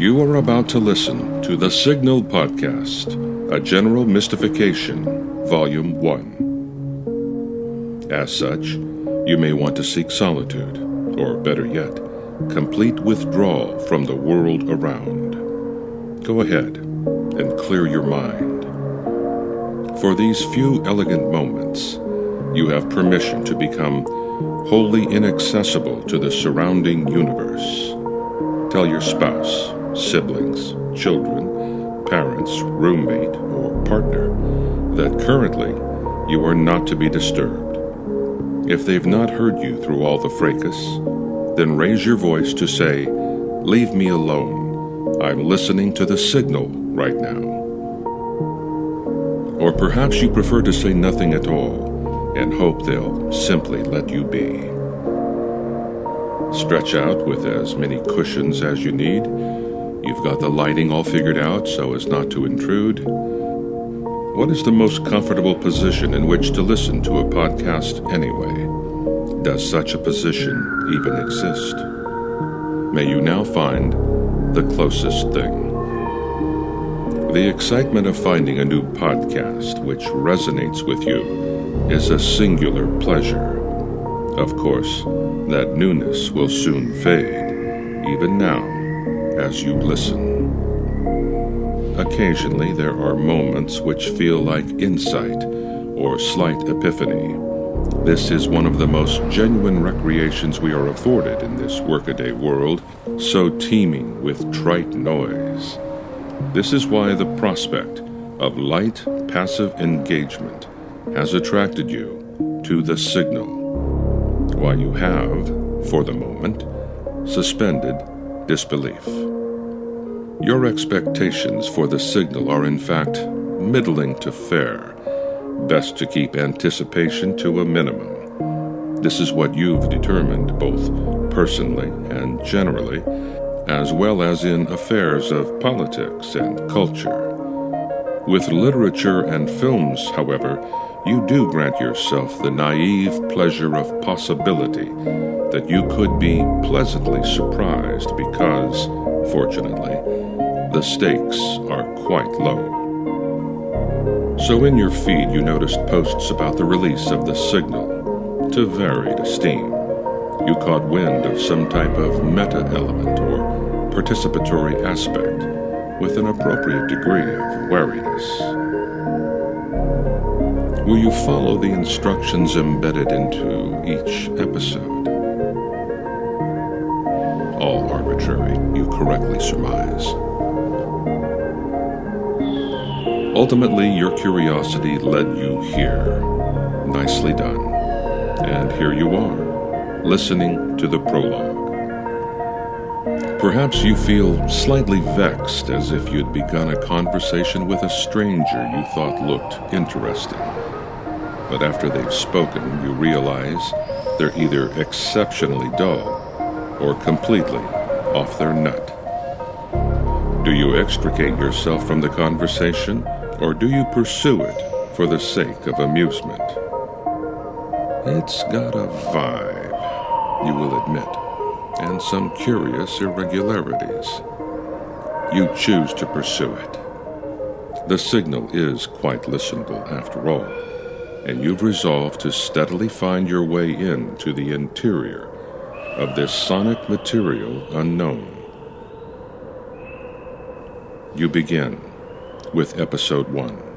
You are about to listen to the Signal Podcast, a general mystification, Volume 1. As such, you may want to seek solitude, or better yet, complete withdrawal from the world around. Go ahead and clear your mind. For these few elegant moments, you have permission to become wholly inaccessible to the surrounding universe. Tell your spouse, siblings, children, parents, roommate, or partner that currently you are not to be disturbed. If they've not heard you through all the fracas, then raise your voice to say, Leave me alone. I'm listening to the signal right now. Or perhaps you prefer to say nothing at all and hope they'll simply let you be. Stretch out with as many cushions as you need. You've got the lighting all figured out so as not to intrude. What is the most comfortable position in which to listen to a podcast anyway? Does such a position even exist? May you now find the closest thing. The excitement of finding a new podcast which resonates with you is a singular pleasure. Of course, that newness will soon fade, even now, as you listen. Occasionally, there are moments which feel like insight or slight epiphany. This is one of the most genuine recreations we are afforded in this workaday world, so teeming with trite noise. This is why the prospect of light, passive engagement has attracted you to the signal why you have, for the moment, suspended disbelief. Your expectations for the signal are in fact middling to fair, best to keep anticipation to a minimum. This is what you've determined both personally and generally, as well as in affairs of politics and culture. With literature and films, however, you do grant yourself the naive pleasure of possibility that you could be pleasantly surprised because, fortunately, the stakes are quite low. So, in your feed, you noticed posts about the release of the signal to varied esteem. You caught wind of some type of meta element or participatory aspect with an appropriate degree of wariness. Will you follow the instructions embedded into each episode? All arbitrary, you correctly surmise. Ultimately, your curiosity led you here. Nicely done. And here you are, listening to the prologue. Perhaps you feel slightly vexed as if you'd begun a conversation with a stranger you thought looked interesting but after they've spoken, you realize they're either exceptionally dull or completely off their nut. Do you extricate yourself from the conversation, or do you pursue it for the sake of amusement? It's got a vibe, you will admit, and some curious irregularities. You choose to pursue it. The signal is quite listenable after all and you've resolved to steadily find your way into the interior of this sonic material unknown. You begin with episode one.